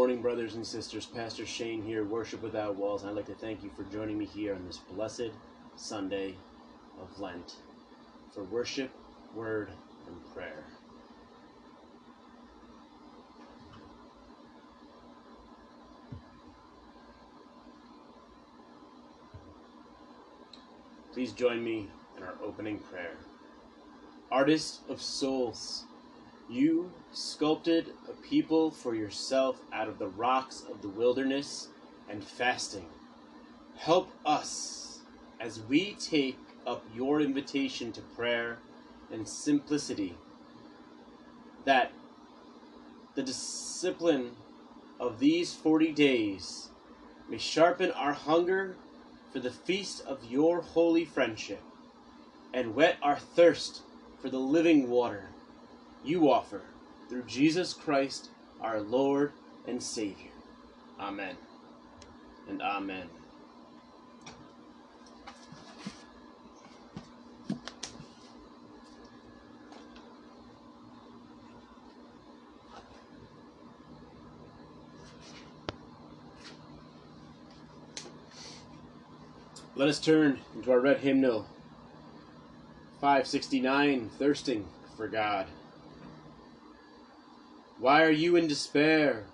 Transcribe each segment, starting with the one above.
morning, brothers and sisters. Pastor Shane here, Worship Without Walls. I'd like to thank you for joining me here on this blessed Sunday of Lent for worship, word, and prayer. Please join me in our opening prayer. Artist of souls, you sculpted a people for yourself out of the rocks of the wilderness and fasting. Help us as we take up your invitation to prayer and simplicity, that the discipline of these 40 days may sharpen our hunger for the feast of your holy friendship and whet our thirst for the living water you offer through Jesus Christ, our Lord and Savior. Amen and amen. Let us turn into our red hymnal 569 Thirsting for God. Why are you in despair,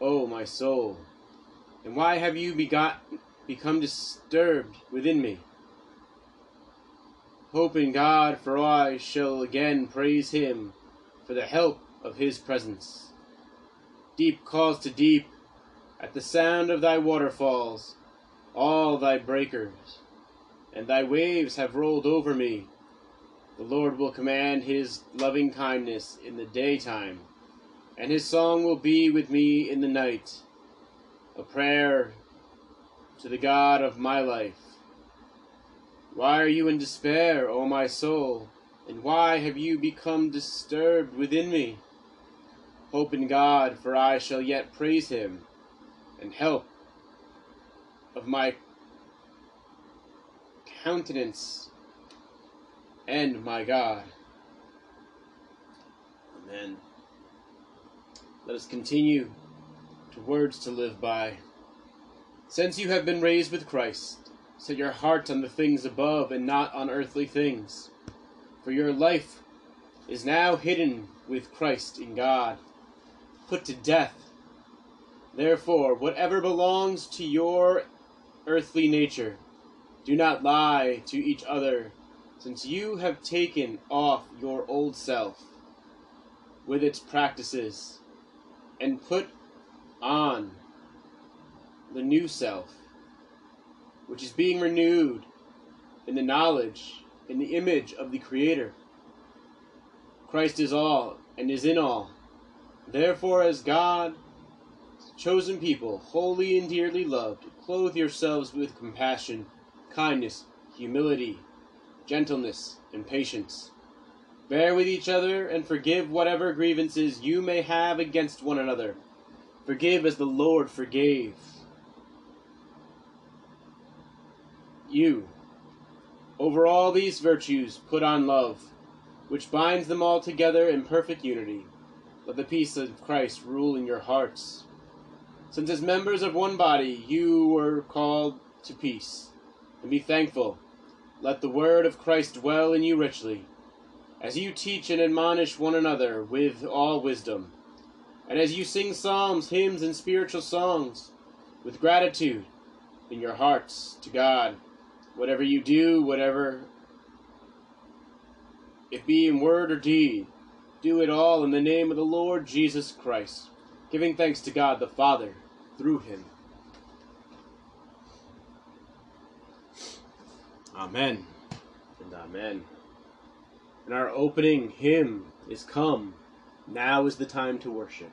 O my soul? And why have you begot, become disturbed within me? Hope in God, for I shall again praise him for the help of his presence. Deep calls to deep at the sound of thy waterfalls, all thy breakers, and thy waves have rolled over me. The Lord will command his loving kindness in the daytime and his song will be with me in the night, a prayer to the God of my life. Why are you in despair, O my soul, and why have you become disturbed within me? Hope in God, for I shall yet praise him, and help of my countenance and my God. Amen. Let us continue to words to live by. Since you have been raised with Christ, set your heart on the things above and not on earthly things. For your life is now hidden with Christ in God, put to death. Therefore, whatever belongs to your earthly nature, do not lie to each other, since you have taken off your old self with its practices and put on the new self, which is being renewed in the knowledge, in the image of the Creator. Christ is all and is in all. Therefore, as God, chosen people, holy and dearly loved, clothe yourselves with compassion, kindness, humility, gentleness, and patience Bear with each other, and forgive whatever grievances you may have against one another. Forgive as the Lord forgave. You, over all these virtues, put on love, which binds them all together in perfect unity. Let the peace of Christ rule in your hearts. Since as members of one body you were called to peace, and be thankful, let the word of Christ dwell in you richly as you teach and admonish one another with all wisdom, and as you sing psalms, hymns, and spiritual songs with gratitude in your hearts to God, whatever you do, whatever it be in word or deed, do it all in the name of the Lord Jesus Christ, giving thanks to God the Father through him. Amen and amen. And our opening hymn is Come, now is the time to worship.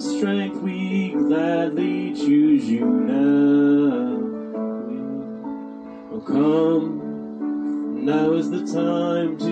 And strength, we gladly choose you now. Oh, come, now is the time to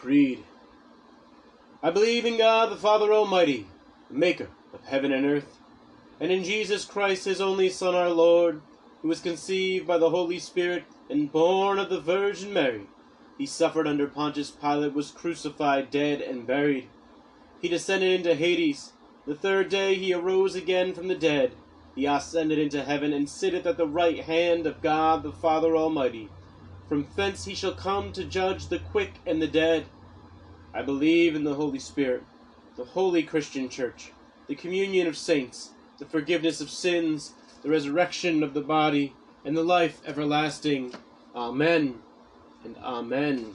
Creed. I believe in God the Father Almighty, maker of heaven and earth, and in Jesus Christ, his only Son, our Lord, who was conceived by the Holy Spirit and born of the Virgin Mary. He suffered under Pontius Pilate, was crucified, dead, and buried. He descended into Hades. The third day he arose again from the dead. He ascended into heaven and sitteth at the right hand of God the Father Almighty. From thence he shall come to judge the quick and the dead. I believe in the Holy Spirit, the holy Christian Church, the communion of saints, the forgiveness of sins, the resurrection of the body, and the life everlasting. Amen and amen.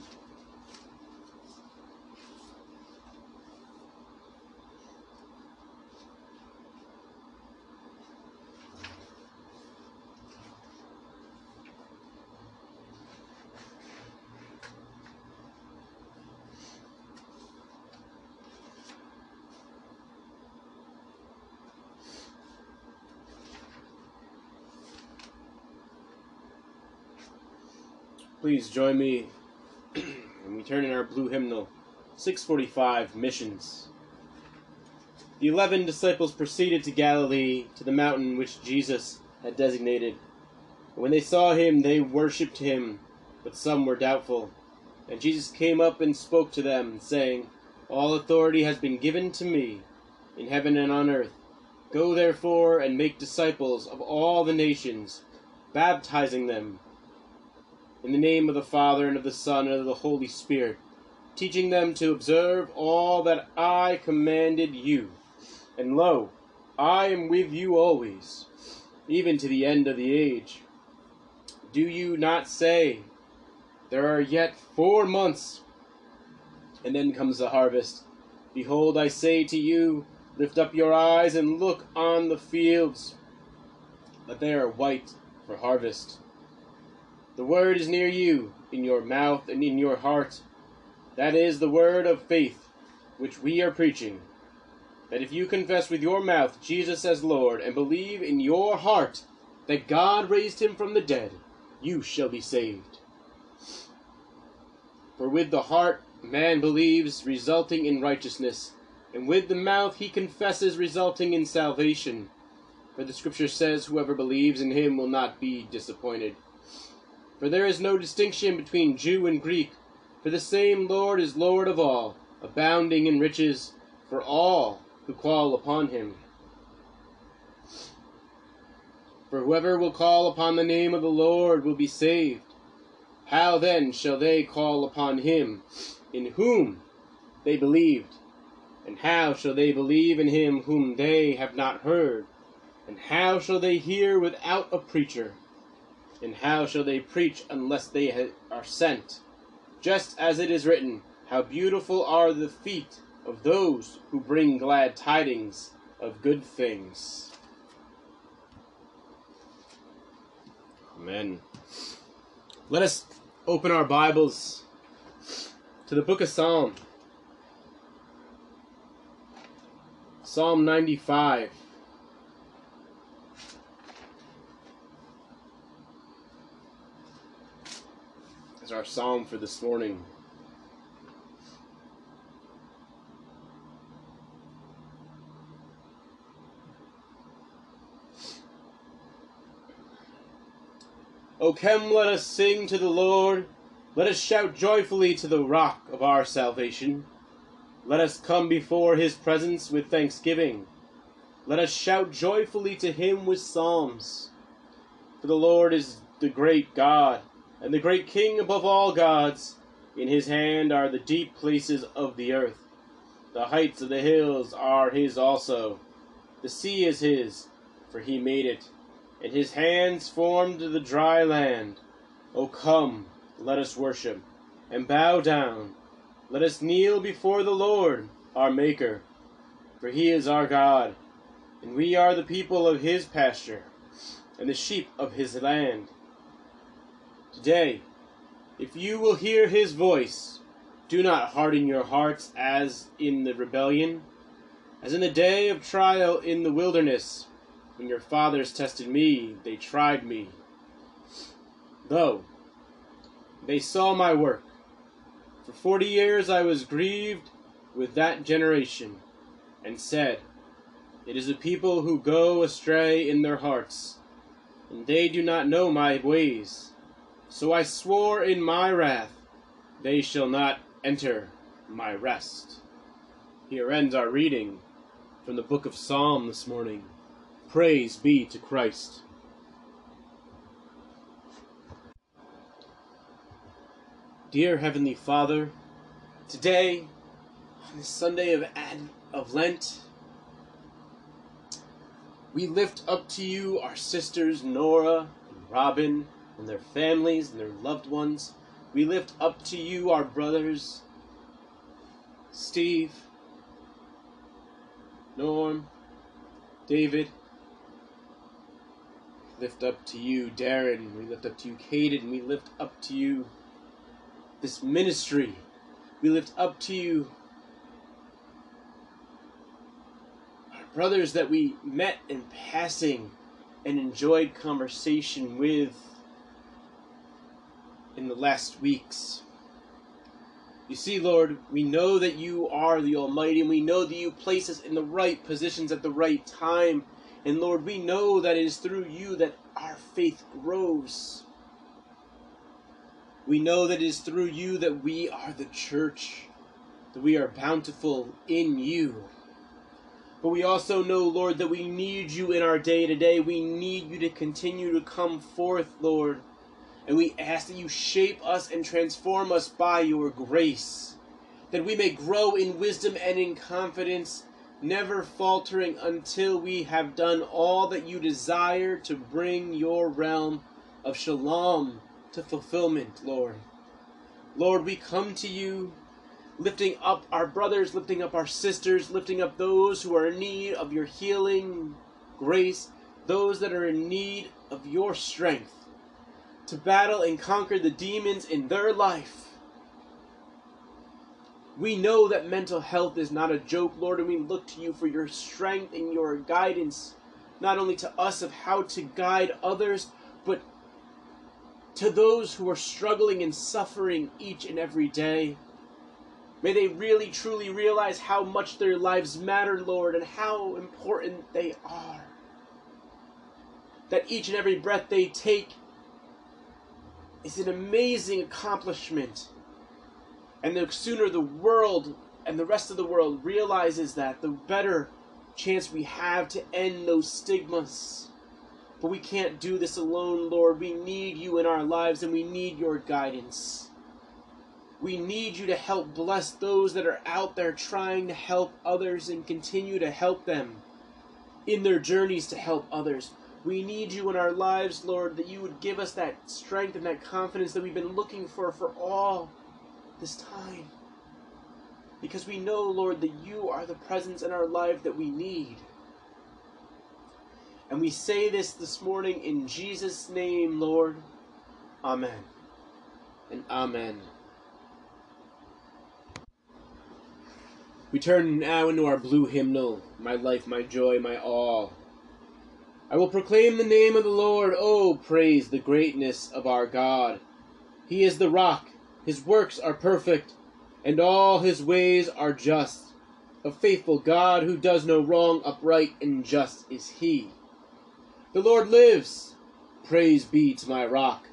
Please join me and we turn in our blue hymnal 645 Missions. The eleven disciples proceeded to Galilee, to the mountain which Jesus had designated. When they saw him, they worshipped him, but some were doubtful. And Jesus came up and spoke to them, saying, All authority has been given to me, in heaven and on earth. Go therefore and make disciples of all the nations, baptizing them in the name of the Father, and of the Son, and of the Holy Spirit, teaching them to observe all that I commanded you. And lo, I am with you always, even to the end of the age. Do you not say, There are yet four months, and then comes the harvest? Behold, I say to you, Lift up your eyes and look on the fields, that they are white for harvest. The word is near you, in your mouth and in your heart. That is the word of faith which we are preaching. That if you confess with your mouth Jesus as Lord, and believe in your heart that God raised him from the dead, you shall be saved. For with the heart man believes, resulting in righteousness, and with the mouth he confesses, resulting in salvation. For the scripture says, Whoever believes in him will not be disappointed. For there is no distinction between Jew and Greek, for the same Lord is Lord of all, abounding in riches for all who call upon him. For whoever will call upon the name of the Lord will be saved. How then shall they call upon him in whom they believed? And how shall they believe in him whom they have not heard? And how shall they hear without a preacher? And how shall they preach unless they are sent? Just as it is written, How beautiful are the feet of those who bring glad tidings of good things. Amen. Let us open our Bibles to the book of Psalm. Psalm 95. Our psalm for this morning. O come, let us sing to the Lord. Let us shout joyfully to the rock of our salvation. Let us come before his presence with thanksgiving. Let us shout joyfully to him with psalms. For the Lord is the great God, and the great King above all gods. In his hand are the deep places of the earth. The heights of the hills are his also. The sea is his, for he made it and his hands formed the dry land. O come, let us worship, and bow down. Let us kneel before the Lord, our Maker. For he is our God, and we are the people of his pasture, and the sheep of his land. Today, if you will hear his voice, do not harden your hearts as in the rebellion, as in the day of trial in the wilderness when your fathers tested me, they tried me. Though they saw my work, for forty years I was grieved with that generation, and said, It is a people who go astray in their hearts, and they do not know my ways. So I swore in my wrath, They shall not enter my rest. Here ends our reading from the book of Psalm this morning. Praise be to Christ. Dear Heavenly Father, today, on this Sunday of, Ad, of Lent, we lift up to you our sisters Nora and Robin and their families and their loved ones. We lift up to you our brothers Steve, Norm, David, lift up to you, Darren. We lift up to you, Caden. We lift up to you this ministry. We lift up to you our brothers that we met in passing and enjoyed conversation with in the last weeks. You see, Lord, we know that you are the Almighty, and we know that you place us in the right positions at the right time and Lord, we know that it is through you that our faith grows. We know that it is through you that we are the church, that we are bountiful in you. But we also know, Lord, that we need you in our day to day. We need you to continue to come forth, Lord. And we ask that you shape us and transform us by your grace, that we may grow in wisdom and in confidence never faltering until we have done all that you desire to bring your realm of shalom to fulfillment, Lord. Lord, we come to you lifting up our brothers, lifting up our sisters, lifting up those who are in need of your healing grace, those that are in need of your strength to battle and conquer the demons in their life. We know that mental health is not a joke, Lord, and we look to you for your strength and your guidance, not only to us of how to guide others, but to those who are struggling and suffering each and every day. May they really truly realize how much their lives matter, Lord, and how important they are. that each and every breath they take is an amazing accomplishment. And the sooner the world and the rest of the world realizes that, the better chance we have to end those stigmas. But we can't do this alone, Lord. We need you in our lives and we need your guidance. We need you to help bless those that are out there trying to help others and continue to help them in their journeys to help others. We need you in our lives, Lord, that you would give us that strength and that confidence that we've been looking for for all this time. Because we know, Lord, that you are the presence in our life that we need. And we say this this morning in Jesus' name, Lord. Amen. And Amen. We turn now into our blue hymnal, My life, my joy, my all. I will proclaim the name of the Lord. Oh, praise the greatness of our God. He is the rock, his works are perfect, and all his ways are just. A faithful God who does no wrong, upright and just is he. The Lord lives. Praise be to my rock.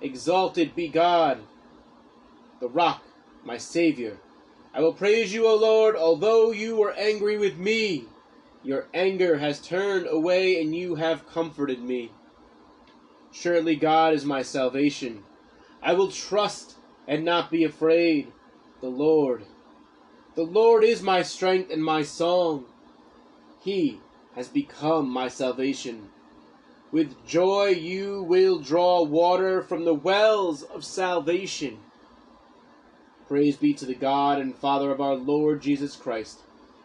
Exalted be God, the rock, my Savior. I will praise you, O Lord, although you were angry with me. Your anger has turned away, and you have comforted me. Surely God is my salvation. I will trust and not be afraid. The Lord. The Lord is my strength and my song. He has become my salvation. With joy you will draw water from the wells of salvation. Praise be to the God and Father of our Lord Jesus Christ.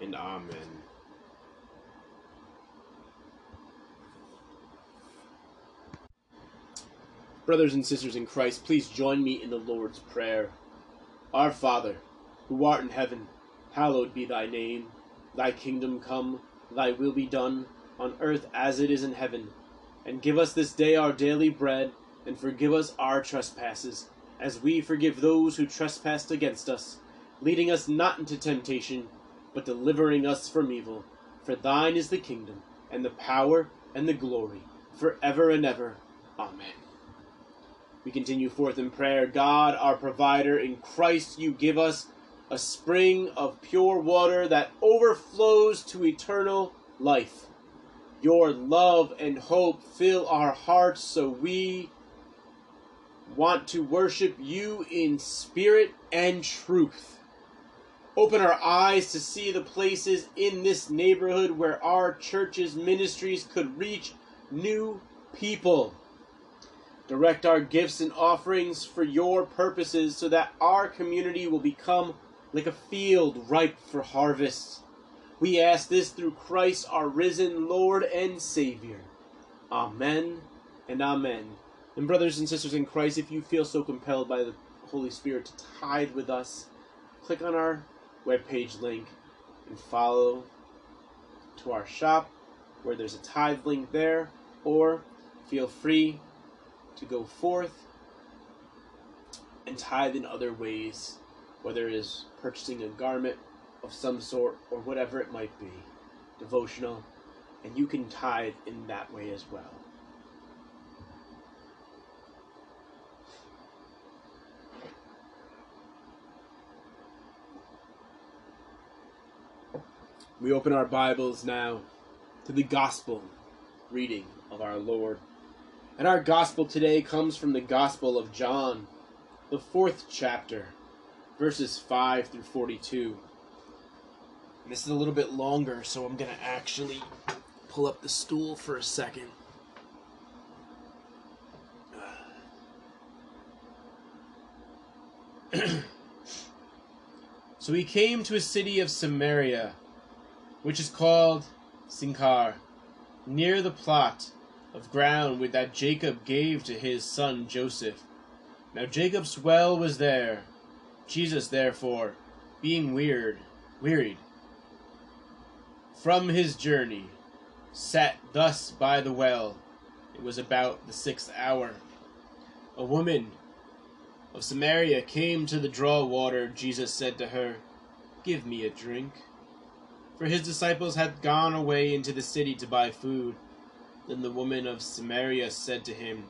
and Amen. Brothers and sisters in Christ, please join me in the Lord's Prayer. Our Father, who art in heaven, hallowed be thy name. Thy kingdom come, thy will be done, on earth as it is in heaven. And give us this day our daily bread and forgive us our trespasses, as we forgive those who trespass against us, leading us not into temptation, but delivering us from evil. For thine is the kingdom, and the power, and the glory, for ever and ever. Amen. We continue forth in prayer. God, our provider, in Christ you give us a spring of pure water that overflows to eternal life. Your love and hope fill our hearts so we want to worship you in spirit and truth. Open our eyes to see the places in this neighborhood where our church's ministries could reach new people. Direct our gifts and offerings for your purposes so that our community will become like a field ripe for harvest. We ask this through Christ, our risen Lord and Savior. Amen and amen. And brothers and sisters in Christ, if you feel so compelled by the Holy Spirit to tithe with us, click on our webpage link and follow to our shop where there's a tithe link there, or feel free to go forth and tithe in other ways, whether it is purchasing a garment of some sort or whatever it might be, devotional, and you can tithe in that way as well. We open our Bibles now to the Gospel reading of our Lord. And our Gospel today comes from the Gospel of John, the fourth chapter, verses 5 through 42. And this is a little bit longer, so I'm going to actually pull up the stool for a second. so he came to a city of Samaria which is called Sychar, near the plot of ground with that Jacob gave to his son Joseph. Now Jacob's well was there. Jesus, therefore, being weird, wearied from his journey, sat thus by the well. It was about the sixth hour. A woman of Samaria came to the draw water. Jesus said to her, Give me a drink. For his disciples had gone away into the city to buy food. Then the woman of Samaria said to him,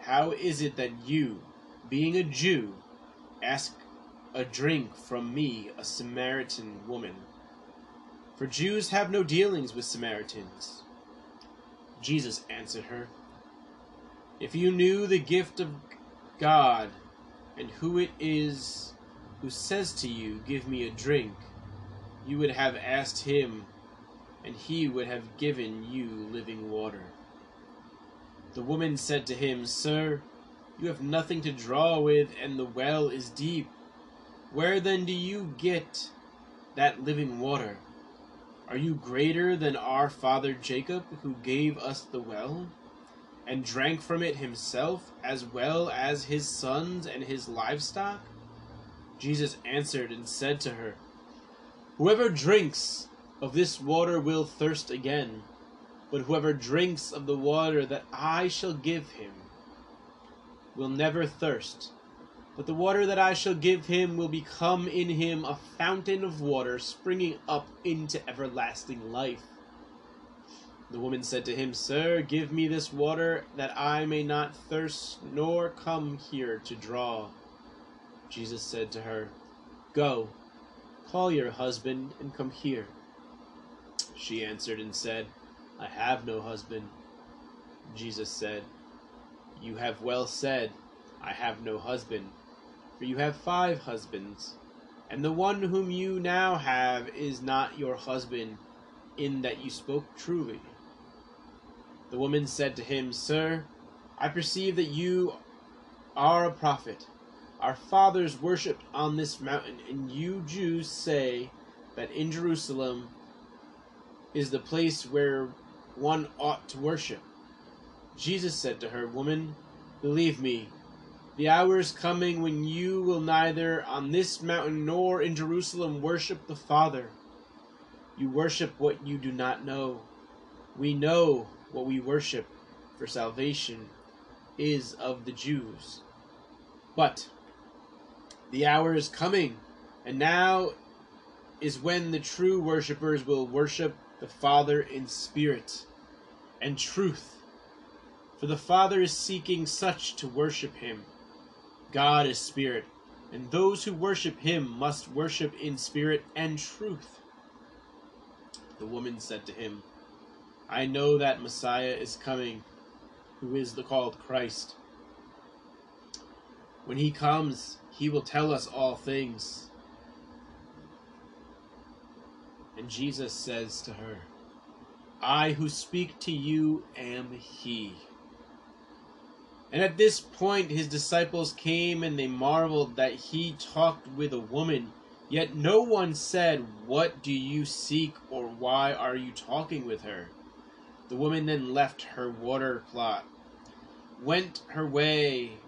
How is it that you, being a Jew, ask a drink from me, a Samaritan woman? For Jews have no dealings with Samaritans. Jesus answered her, If you knew the gift of God, and who it is who says to you, Give me a drink, you would have asked him, and he would have given you living water. The woman said to him, Sir, you have nothing to draw with, and the well is deep. Where then do you get that living water? Are you greater than our father Jacob, who gave us the well? and drank from it himself, as well as his sons and his livestock? Jesus answered and said to her, Whoever drinks of this water will thirst again, but whoever drinks of the water that I shall give him will never thirst. But the water that I shall give him will become in him a fountain of water springing up into everlasting life. The woman said to him, Sir, give me this water, that I may not thirst, nor come here to draw. Jesus said to her, Go, call your husband, and come here. She answered and said, I have no husband. Jesus said, You have well said, I have no husband, for you have five husbands, and the one whom you now have is not your husband, in that you spoke truly. The woman said to him, Sir, I perceive that you are a prophet. Our fathers worshipped on this mountain, and you Jews say that in Jerusalem is the place where one ought to worship. Jesus said to her, Woman, believe me, the hour is coming when you will neither on this mountain nor in Jerusalem worship the Father. You worship what you do not know. We know what we worship for salvation is of the Jews. But the hour is coming, and now is when the true worshippers will worship the Father in spirit and truth. For the Father is seeking such to worship him. God is spirit, and those who worship him must worship in spirit and truth. The woman said to him, I know that Messiah is coming, who is the called Christ. When he comes, he will tell us all things. And Jesus says to her, I who speak to you am he. And at this point his disciples came and they marveled that he talked with a woman. Yet no one said, What do you seek, or why are you talking with her? The woman then left her water plot, went her way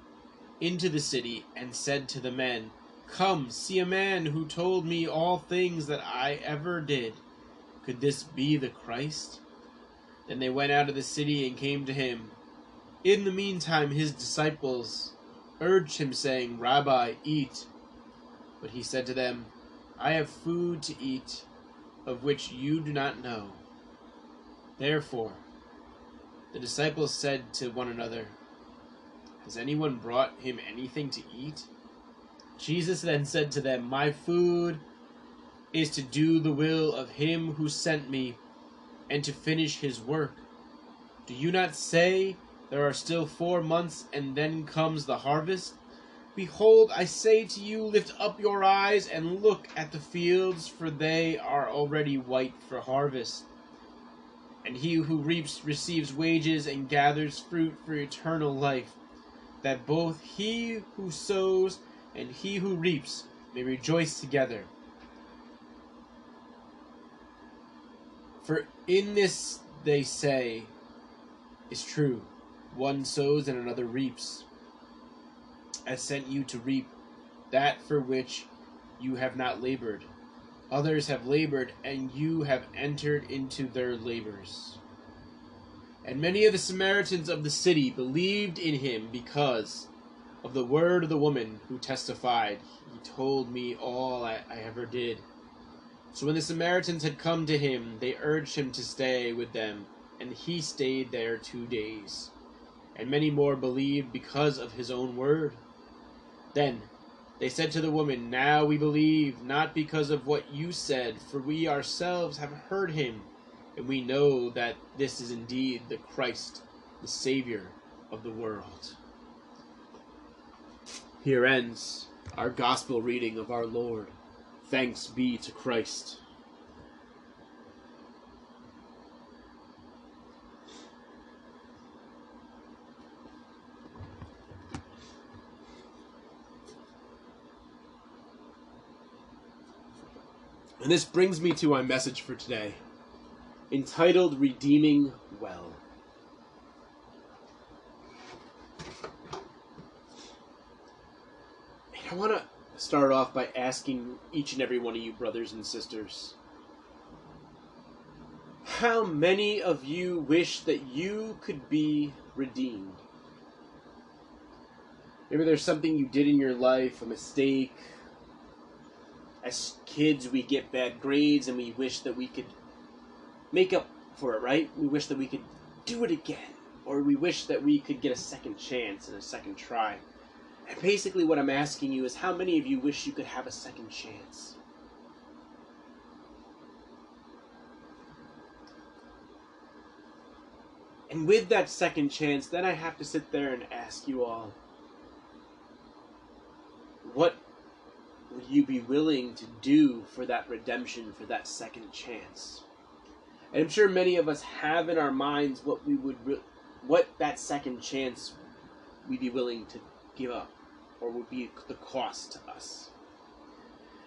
into the city, and said to the men, Come, see a man who told me all things that I ever did. Could this be the Christ? Then they went out of the city and came to him. In the meantime, his disciples urged him, saying, Rabbi, eat. But he said to them, I have food to eat of which you do not know. Therefore, the disciples said to one another, Has anyone brought him anything to eat? Jesus then said to them, My food is to do the will of him who sent me and to finish his work. Do you not say, There are still four months, and then comes the harvest? Behold, I say to you, lift up your eyes and look at the fields, for they are already white for harvest and he who reaps receives wages and gathers fruit for eternal life, that both he who sows and he who reaps may rejoice together. For in this they say, is true. One sows and another reaps. I sent you to reap that for which you have not labored. Others have labored, and you have entered into their labors. And many of the Samaritans of the city believed in him because of the word of the woman who testified, He told me all I, I ever did. So when the Samaritans had come to him, they urged him to stay with them, and he stayed there two days. And many more believed because of his own word. Then they said to the woman, Now we believe, not because of what you said, for we ourselves have heard him, and we know that this is indeed the Christ, the Savior of the world. Here ends our gospel reading of our Lord. Thanks be to Christ. And this brings me to my message for today, entitled Redeeming Well. And I want to start off by asking each and every one of you, brothers and sisters, how many of you wish that you could be redeemed? Maybe there's something you did in your life, a mistake, as kids we get bad grades and we wish that we could make up for it, right? We wish that we could do it again, or we wish that we could get a second chance and a second try. And basically, what I'm asking you is how many of you wish you could have a second chance? And with that second chance, then I have to sit there and ask you all what would you be willing to do for that redemption, for that second chance? And I'm sure many of us have in our minds what we would, re- what that second chance we'd be willing to give up, or would be the cost to us.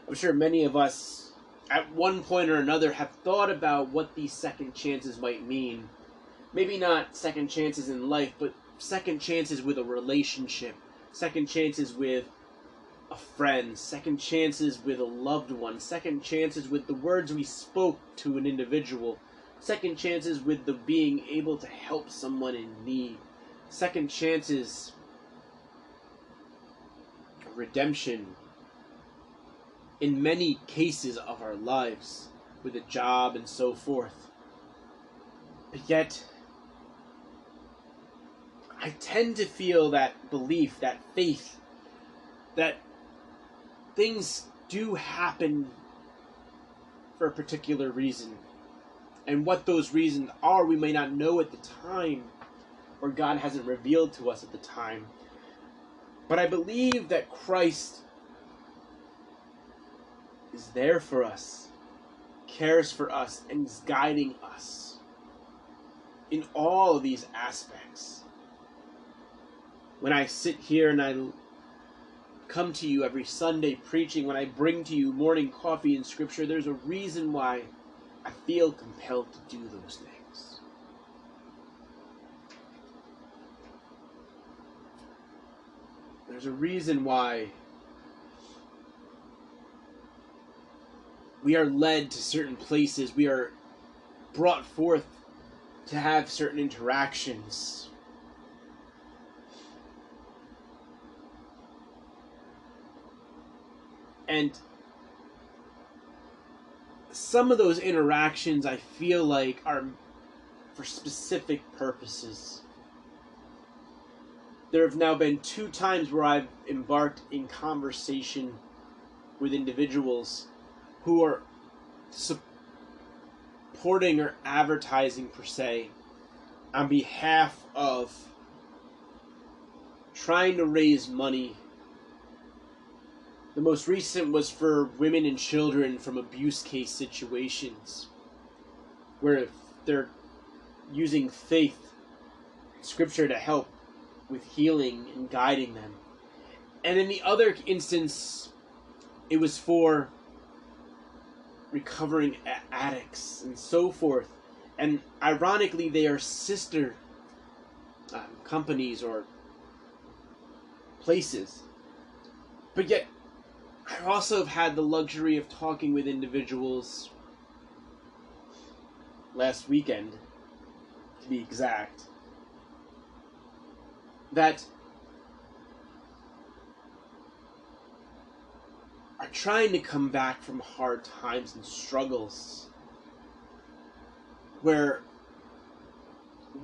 I'm sure many of us, at one point or another, have thought about what these second chances might mean. Maybe not second chances in life, but second chances with a relationship, second chances with a friend, second chances with a loved one, second chances with the words we spoke to an individual, second chances with the being able to help someone in need, second chances, redemption in many cases of our lives with a job and so forth. But yet, I tend to feel that belief, that faith, that things do happen for a particular reason. And what those reasons are, we may not know at the time, or God hasn't revealed to us at the time. But I believe that Christ is there for us, cares for us, and is guiding us in all of these aspects. When I sit here and I come to you every Sunday preaching, when I bring to you morning coffee and scripture, there's a reason why I feel compelled to do those things. There's a reason why we are led to certain places, we are brought forth to have certain interactions and some of those interactions I feel like are for specific purposes. There have now been two times where I've embarked in conversation with individuals who are supporting or advertising, per se, on behalf of trying to raise money the most recent was for women and children from abuse case situations, where they're using faith, scripture to help with healing and guiding them. And in the other instance, it was for recovering addicts and so forth. And ironically, they are sister um, companies or places. But yet, I also have had the luxury of talking with individuals last weekend, to be exact, that are trying to come back from hard times and struggles where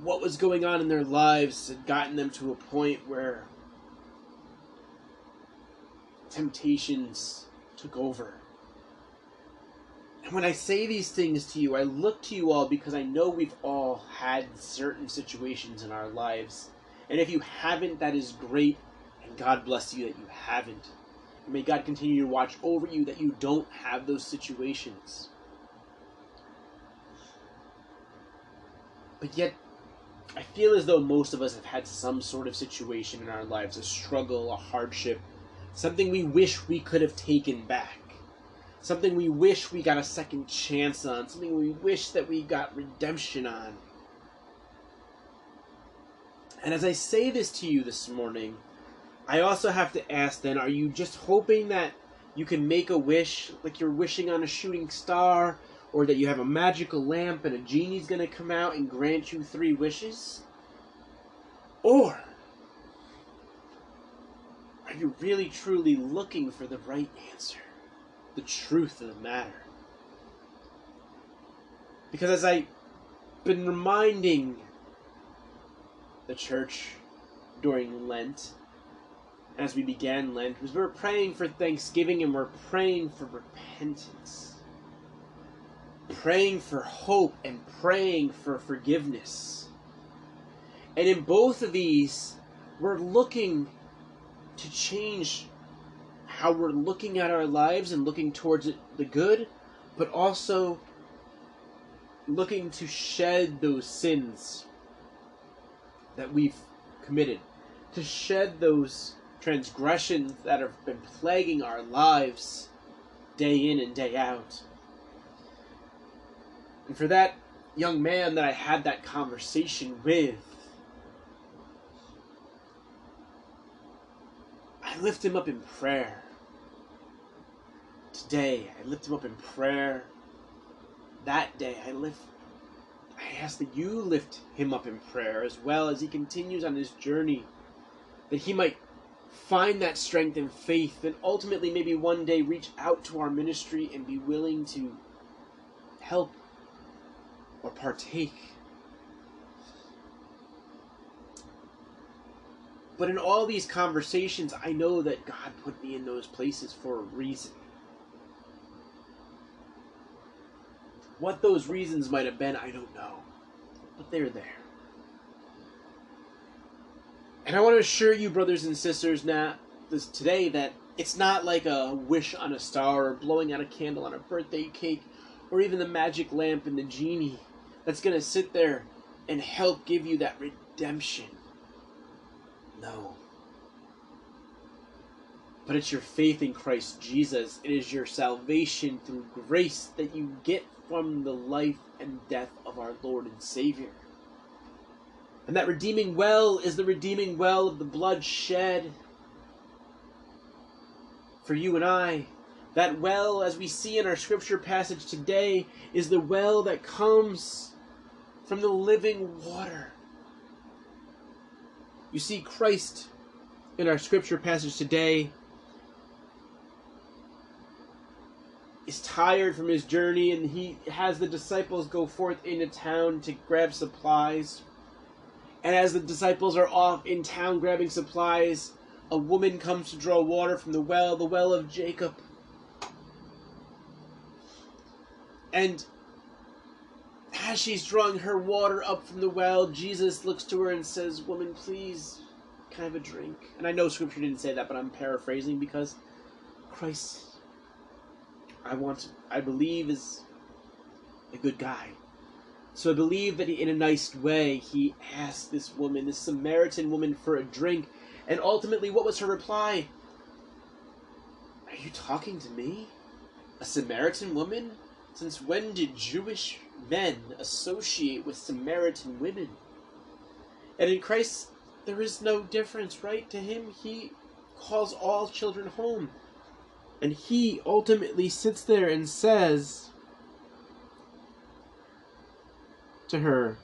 what was going on in their lives had gotten them to a point where temptations took over. And when I say these things to you, I look to you all because I know we've all had certain situations in our lives. And if you haven't, that is great, and God bless you that you haven't. And may God continue to watch over you that you don't have those situations. But yet, I feel as though most of us have had some sort of situation in our lives a struggle, a hardship, something we wish we could have taken back, something we wish we got a second chance on, something we wish that we got redemption on. And as I say this to you this morning, I also have to ask then, are you just hoping that you can make a wish, like you're wishing on a shooting star, or that you have a magical lamp and a genie's gonna come out and grant you three wishes? Or are you really truly looking for the right answer? The truth of the matter? Because as I've been reminding the church during Lent, as we began Lent, was we were praying for thanksgiving and we're praying for repentance. Praying for hope and praying for forgiveness. And in both of these, we're looking to change how we're looking at our lives and looking towards the good, but also looking to shed those sins that we've committed, to shed those transgressions that have been plaguing our lives day in and day out. And for that young man that I had that conversation with, I lift him up in prayer. Today, I lift him up in prayer. That day, I lift I ask that you lift him up in prayer as well as he continues on his journey, that he might find that strength and faith, and ultimately maybe one day reach out to our ministry and be willing to help or partake. But in all these conversations, I know that God put me in those places for a reason. What those reasons might have been, I don't know. But they're there. And I want to assure you, brothers and sisters, now this today that it's not like a wish on a star or blowing out a candle on a birthday cake or even the magic lamp and the genie that's going to sit there and help give you that redemption. No. But it's your faith in Christ Jesus. It is your salvation through grace that you get from the life and death of our Lord and Savior. And that redeeming well is the redeeming well of the blood shed for you and I. That well, as we see in our scripture passage today, is the well that comes from the living water. You see, Christ in our scripture passage today is tired from his journey and he has the disciples go forth into town to grab supplies. And as the disciples are off in town grabbing supplies, a woman comes to draw water from the well, the well of Jacob. And as she's drawing her water up from the well, Jesus looks to her and says, Woman, please, can I have a drink? And I know scripture didn't say that, but I'm paraphrasing because Christ I want, I believe, is a good guy. So I believe that he, in a nice way, he asked this woman, this Samaritan woman, for a drink. And ultimately, what was her reply? Are you talking to me? A Samaritan woman? Since when did Jewish men associate with Samaritan women? And in Christ, there is no difference, right? To him, he calls all children home. And he ultimately sits there and says to her,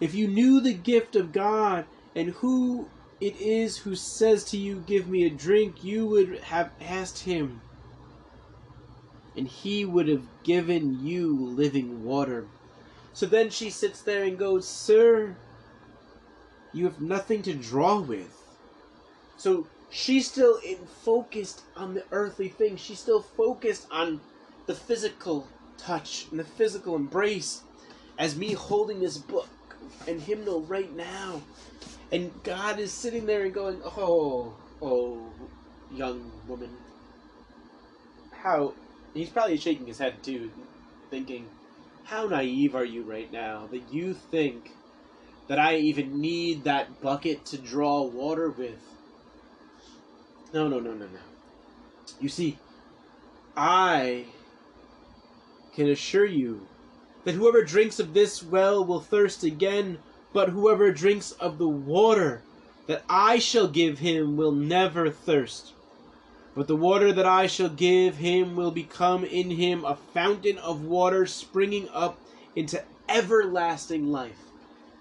If you knew the gift of God and who it is who says to you, Give me a drink, you would have asked him, and he would have given you living water. So then she sits there and goes, Sir, you have nothing to draw with. So she's still in focused on the earthly things. She's still focused on the physical touch and the physical embrace as me holding this book and hymnal right now. And God is sitting there and going, Oh, oh, young woman. How. He's probably shaking his head too, thinking, How naive are you right now that you think that I even need that bucket to draw water with? No, no, no, no, no. You see, I can assure you that whoever drinks of this well will thirst again, but whoever drinks of the water that I shall give him will never thirst. But the water that I shall give him will become in him a fountain of water springing up into everlasting life.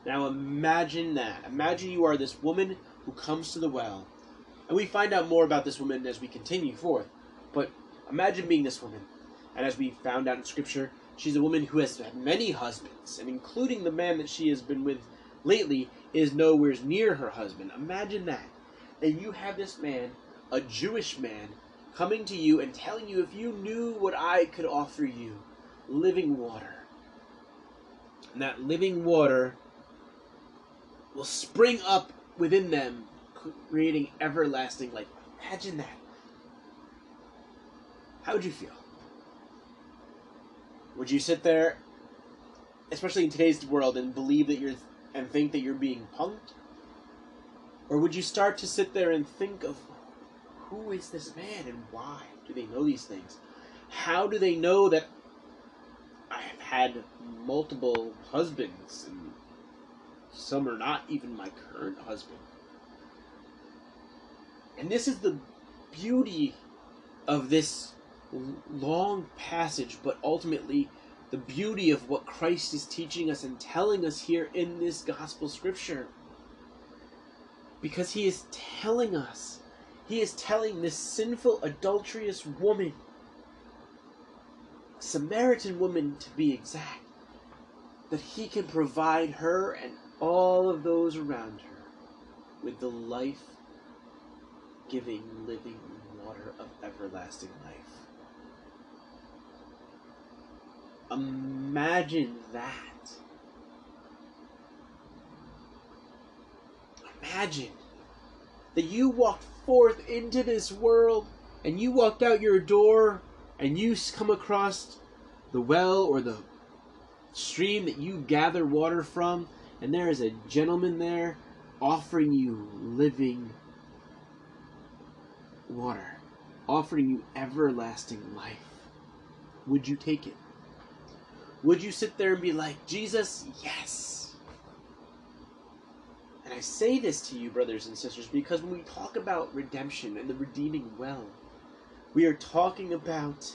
Now imagine that. Imagine you are this woman who comes to the well. And we find out more about this woman as we continue forth. But imagine being this woman. And as we found out in Scripture, she's a woman who has had many husbands, and including the man that she has been with lately is nowhere near her husband. Imagine that. And you have this man, a Jewish man, coming to you and telling you if you knew what I could offer you living water. And that living water will spring up within them, creating everlasting life. Imagine that. How would you feel? Would you sit there, especially in today's world, and believe that you're and think that you're being punked? Or would you start to sit there and think of who is this man and why do they know these things? How do they know that I have had multiple husbands and some are not even my current husband? And this is the beauty of this long passage, but ultimately the beauty of what Christ is teaching us and telling us here in this gospel scripture. Because he is telling us, he is telling this sinful, adulterous woman, Samaritan woman to be exact, that he can provide her and all of those around her with the life giving, living water of everlasting life. Imagine that. Imagine that you walked forth into this world and you walked out your door and you come across the well or the stream that you gather water from, and there is a gentleman there offering you living water, offering you everlasting life. Would you take it? Would you sit there and be like, Jesus, yes? And I say this to you, brothers and sisters, because when we talk about redemption and the redeeming well, we are talking about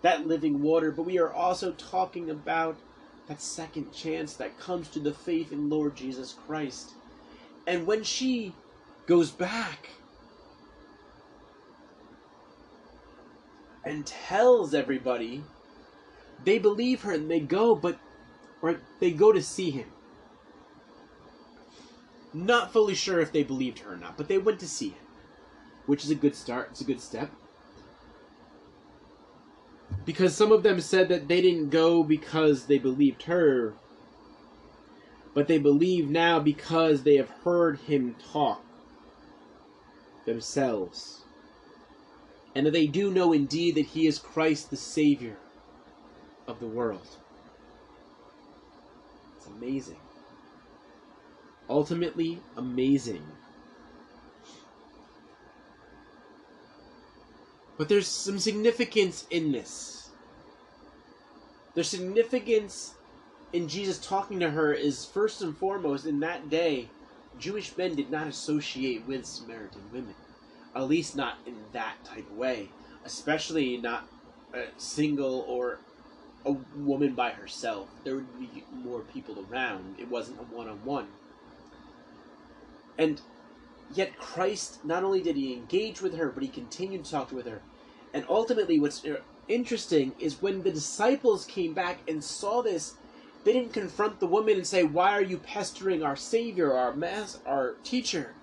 that living water, but we are also talking about that second chance that comes to the faith in Lord Jesus Christ. And when she goes back and tells everybody they believe her and they go, but or they go to see him. Not fully sure if they believed her or not, but they went to see him, which is a good start. It's a good step. Because some of them said that they didn't go because they believed her, but they believe now because they have heard him talk themselves. And that they do know indeed that he is Christ the Savior of the world. It's amazing. Ultimately, amazing. But there's some significance in this. There's significance in Jesus talking to her is first and foremost in that day, Jewish men did not associate with Samaritan women, at least not in that type of way, especially not a single or a woman by herself. There would be more people around. It wasn't a one on one. And yet, Christ not only did he engage with her, but he continued to talk with her. And ultimately, what's uh, interesting is when the disciples came back and saw this, they didn't confront the woman and say, "Why are you pestering our Savior, our mass, our teacher?"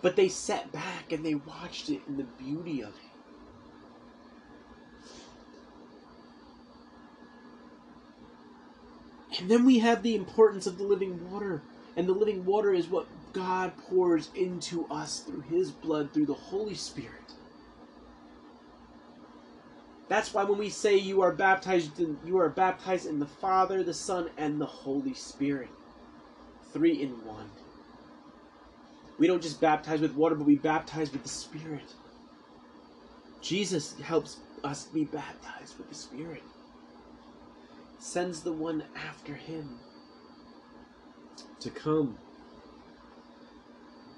But they sat back and they watched it in the beauty of it. And then we have the importance of the living water. And the living water is what God pours into us through His blood, through the Holy Spirit. That's why when we say you are baptized, in, you are baptized in the Father, the Son, and the Holy Spirit. Three in one. We don't just baptize with water, but we baptize with the Spirit. Jesus helps us be baptized with the Spirit sends the one after him to come.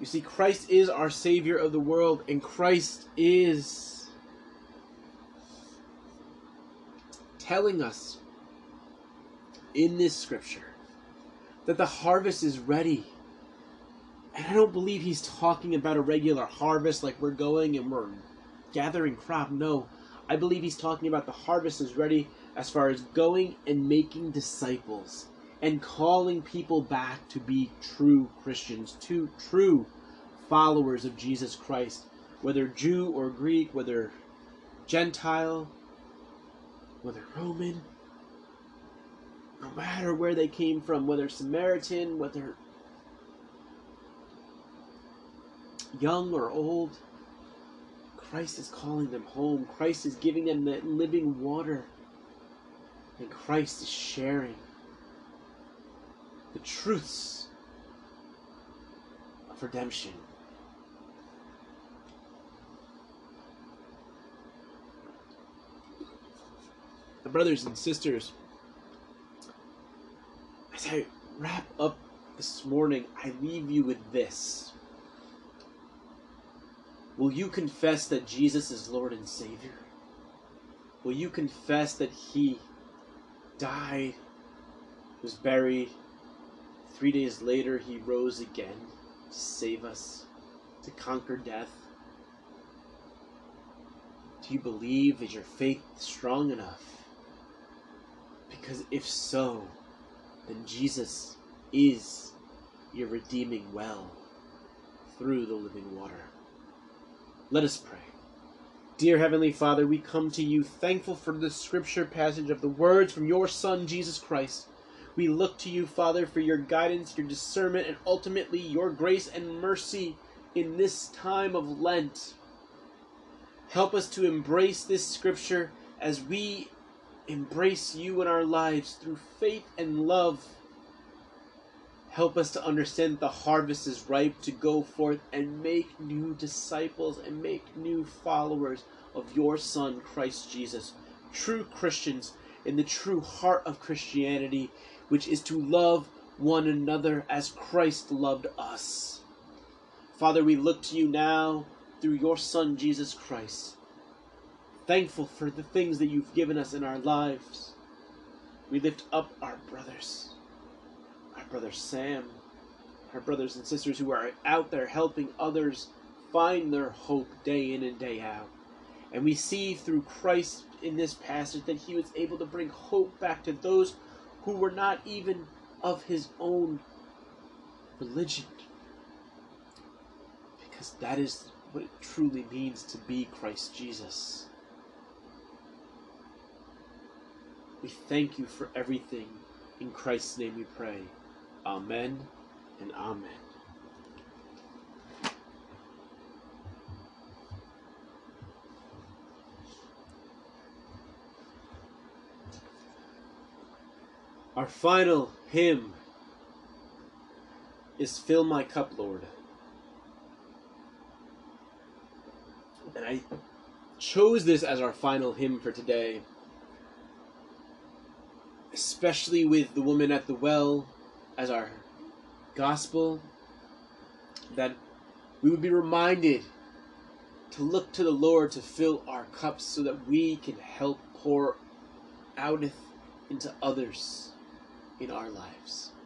You see, Christ is our Savior of the world, and Christ is telling us in this scripture that the harvest is ready. And I don't believe he's talking about a regular harvest like we're going and we're gathering crop. No, I believe he's talking about the harvest is ready as far as going and making disciples and calling people back to be true Christians, to true followers of Jesus Christ, whether Jew or Greek, whether Gentile, whether Roman, no matter where they came from, whether Samaritan, whether young or old, Christ is calling them home. Christ is giving them the living water and Christ is sharing the truths of redemption. The brothers and sisters, as I wrap up this morning, I leave you with this. Will you confess that Jesus is Lord and Savior? Will you confess that He died, was buried. Three days later, he rose again to save us, to conquer death. Do you believe? Is your faith strong enough? Because if so, then Jesus is your redeeming well through the living water. Let us pray. Dear Heavenly Father, we come to you thankful for the scripture passage of the words from your Son, Jesus Christ. We look to you, Father, for your guidance, your discernment, and ultimately your grace and mercy in this time of Lent. Help us to embrace this scripture as we embrace you in our lives through faith and love. Help us to understand the harvest is ripe to go forth and make new disciples and make new followers of your Son, Christ Jesus. True Christians in the true heart of Christianity, which is to love one another as Christ loved us. Father, we look to you now through your Son, Jesus Christ. Thankful for the things that you've given us in our lives. We lift up our brothers our brother Sam, our brothers and sisters who are out there helping others find their hope day in and day out. And we see through Christ in this passage that he was able to bring hope back to those who were not even of his own religion. Because that is what it truly means to be Christ Jesus. We thank you for everything. In Christ's name we pray. Amen and Amen. Our final hymn is Fill My Cup, Lord. And I chose this as our final hymn for today especially with the woman at the well as our gospel, that we would be reminded to look to the Lord to fill our cups so that we can help pour outeth into others in our lives.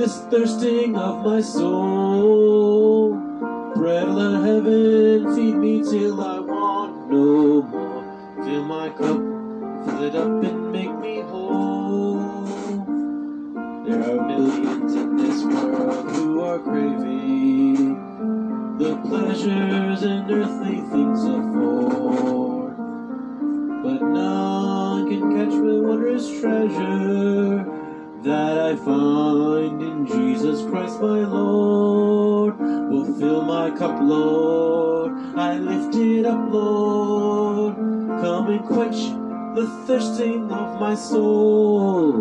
This thirsting of my soul. Bread of heaven, feed me till I want no more. Fill my cup, fill it up and make me whole. There are millions in this world who are craving the pleasures and earthly things afford. But none can catch the wondrous treasure that I find in Jesus Christ my Lord. Will fill my cup, Lord. I lift it up, Lord. Come and quench the thirsting of my soul.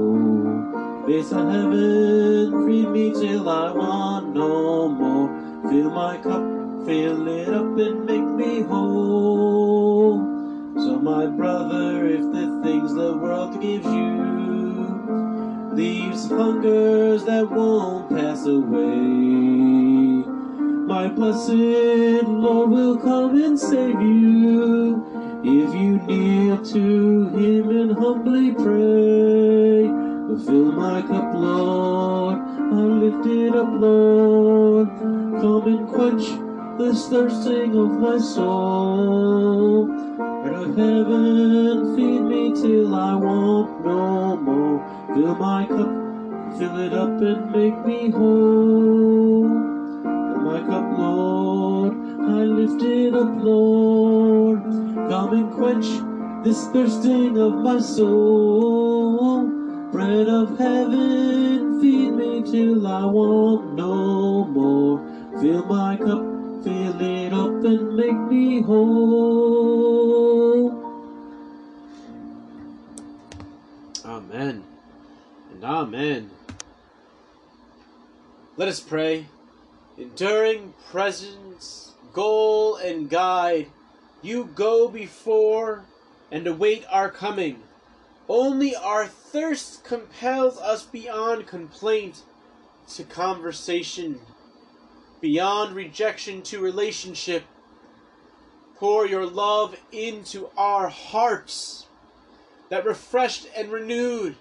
Face of heaven, feed me till I want no more. Fill my cup, fill it up and make me whole. So my brother, if the things the world gives you leaves hungers that won't pass away, my blessed Lord will come and save you if you kneel to Him and humbly pray. Fill my cup, Lord. I lift it up, Lord. Come and quench this thirsting of my soul. Of heaven, feed me till I want no more. Fill my cup, fill it up and make me whole. Fill my cup, Lord. I lift it up, Lord. Come and quench this thirsting of my soul. Bread of heaven, feed me till I want no more. Fill my cup, fill it up and make me whole. Amen. Let us pray. Enduring presence, goal, and guide, you go before and await our coming. Only our thirst compels us beyond complaint to conversation, beyond rejection to relationship. Pour your love into our hearts, that refreshed and renewed,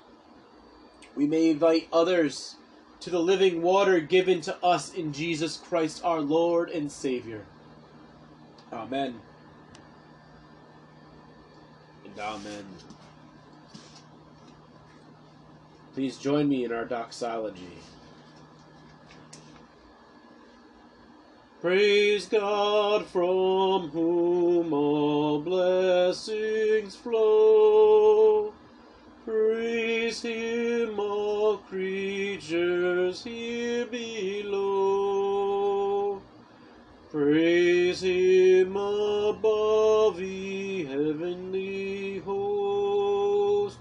we may invite others to the living water given to us in Jesus Christ our Lord and Savior. Amen. And amen. Please join me in our doxology. Praise God from whom all blessings flow. Praise Him, all creatures here below. Praise Him above, ye heavenly host.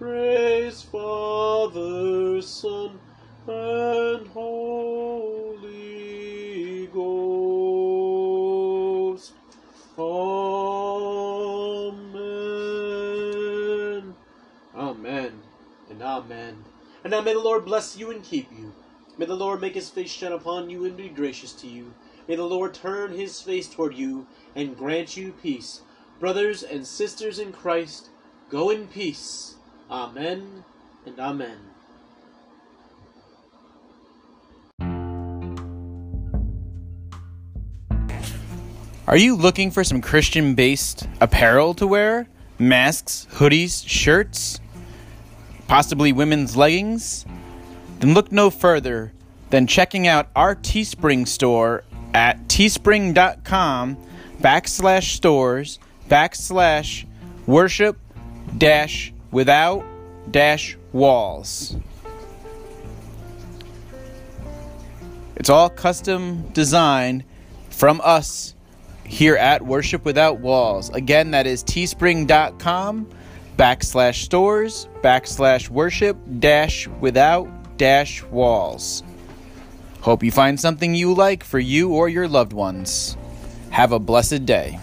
Praise Father, Son, and Holy And now may the Lord bless you and keep you. May the Lord make his face shine upon you and be gracious to you. May the Lord turn his face toward you and grant you peace. Brothers and sisters in Christ, go in peace. Amen and amen. Are you looking for some Christian based apparel to wear? Masks, hoodies, shirts? Possibly women's leggings? Then look no further than checking out our Teespring store at teespring.com backslash stores backslash worship dash without dash walls. It's all custom designed from us here at Worship Without Walls. Again, that is teespring.com backslash stores backslash worship dash without dash walls. Hope you find something you like for you or your loved ones. Have a blessed day.